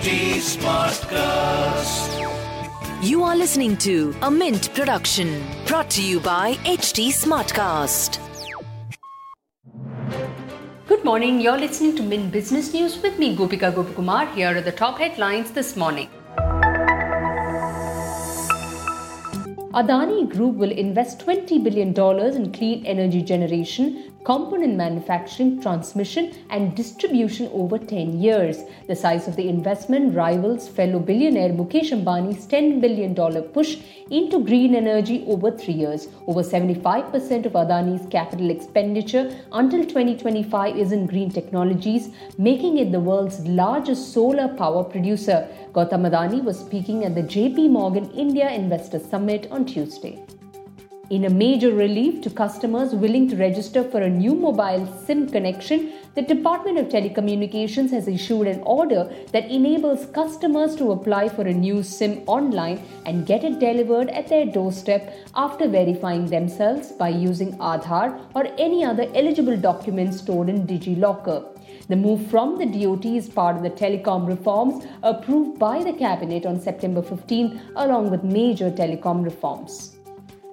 HT Smartcast. You are listening to a Mint production brought to you by HT Smartcast. Good morning. You're listening to Mint Business News with me, Gopika Gopakumar. Here are the top headlines this morning. Adani Group will invest $20 billion in clean energy generation, component manufacturing, transmission, and distribution over 10 years. The size of the investment rivals fellow billionaire Mukesh Ambani's $10 billion push into green energy over three years. Over 75% of Adani's capital expenditure until 2025 is in green technologies, making it the world's largest solar power producer. Gautam Adani was speaking at the JP Morgan India Investor Summit on Tuesday. In a major relief to customers willing to register for a new mobile SIM connection, the Department of Telecommunications has issued an order that enables customers to apply for a new SIM online and get it delivered at their doorstep after verifying themselves by using Aadhaar or any other eligible document stored in DigiLocker. The move from the DOT is part of the telecom reforms approved by the Cabinet on September 15, along with major telecom reforms.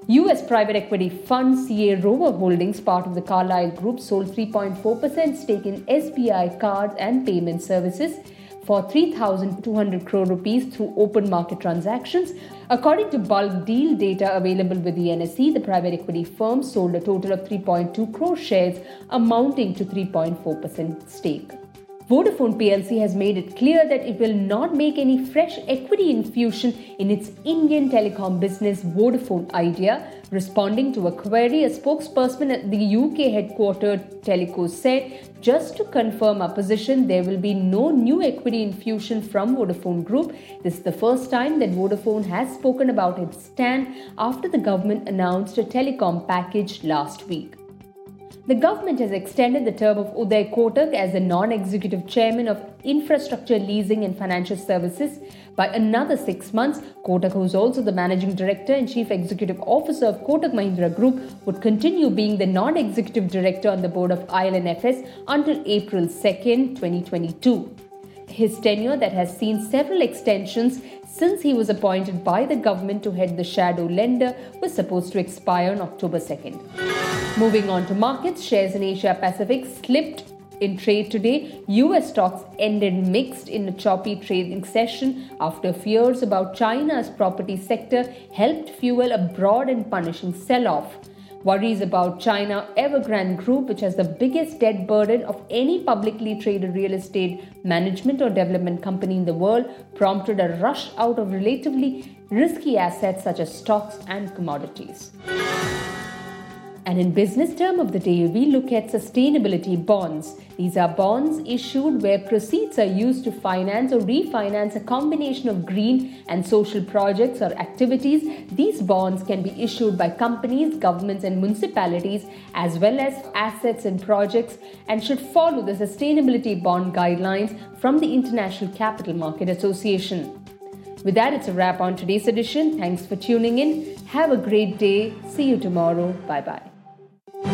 US private equity fund CA Rover Holdings, part of the Carlyle Group, sold 3.4% stake in SBI Cards and Payment Services for 3,200 crore rupees through open market transactions. According to bulk deal data available with the NSE, the private equity firm sold a total of 3.2 crore shares, amounting to 3.4% stake. Vodafone PLC has made it clear that it will not make any fresh equity infusion in its Indian telecom business Vodafone Idea. Responding to a query, a spokesperson at the UK headquartered Teleco said, just to confirm our position, there will be no new equity infusion from Vodafone Group. This is the first time that Vodafone has spoken about its stand after the government announced a telecom package last week. The government has extended the term of Uday Kotak as the non executive chairman of Infrastructure Leasing and Financial Services by another six months. Kotak, who is also the managing director and chief executive officer of Kotak Mahindra Group, would continue being the non executive director on the board of IL&FS until April 2nd, 2022. His tenure that has seen several extensions since he was appointed by the government to head the shadow lender was supposed to expire on October 2nd. Moving on to markets, shares in Asia Pacific slipped in trade today. US stocks ended mixed in a choppy trading session after fears about China's property sector helped fuel a broad and punishing sell off. Worries about China Evergrande Group, which has the biggest debt burden of any publicly traded real estate management or development company in the world, prompted a rush out of relatively risky assets such as stocks and commodities. And in business term of the day, we look at sustainability bonds. These are bonds issued where proceeds are used to finance or refinance a combination of green and social projects or activities. These bonds can be issued by companies, governments, and municipalities, as well as assets and projects, and should follow the sustainability bond guidelines from the International Capital Market Association. With that, it's a wrap on today's edition. Thanks for tuning in. Have a great day. See you tomorrow. Bye bye.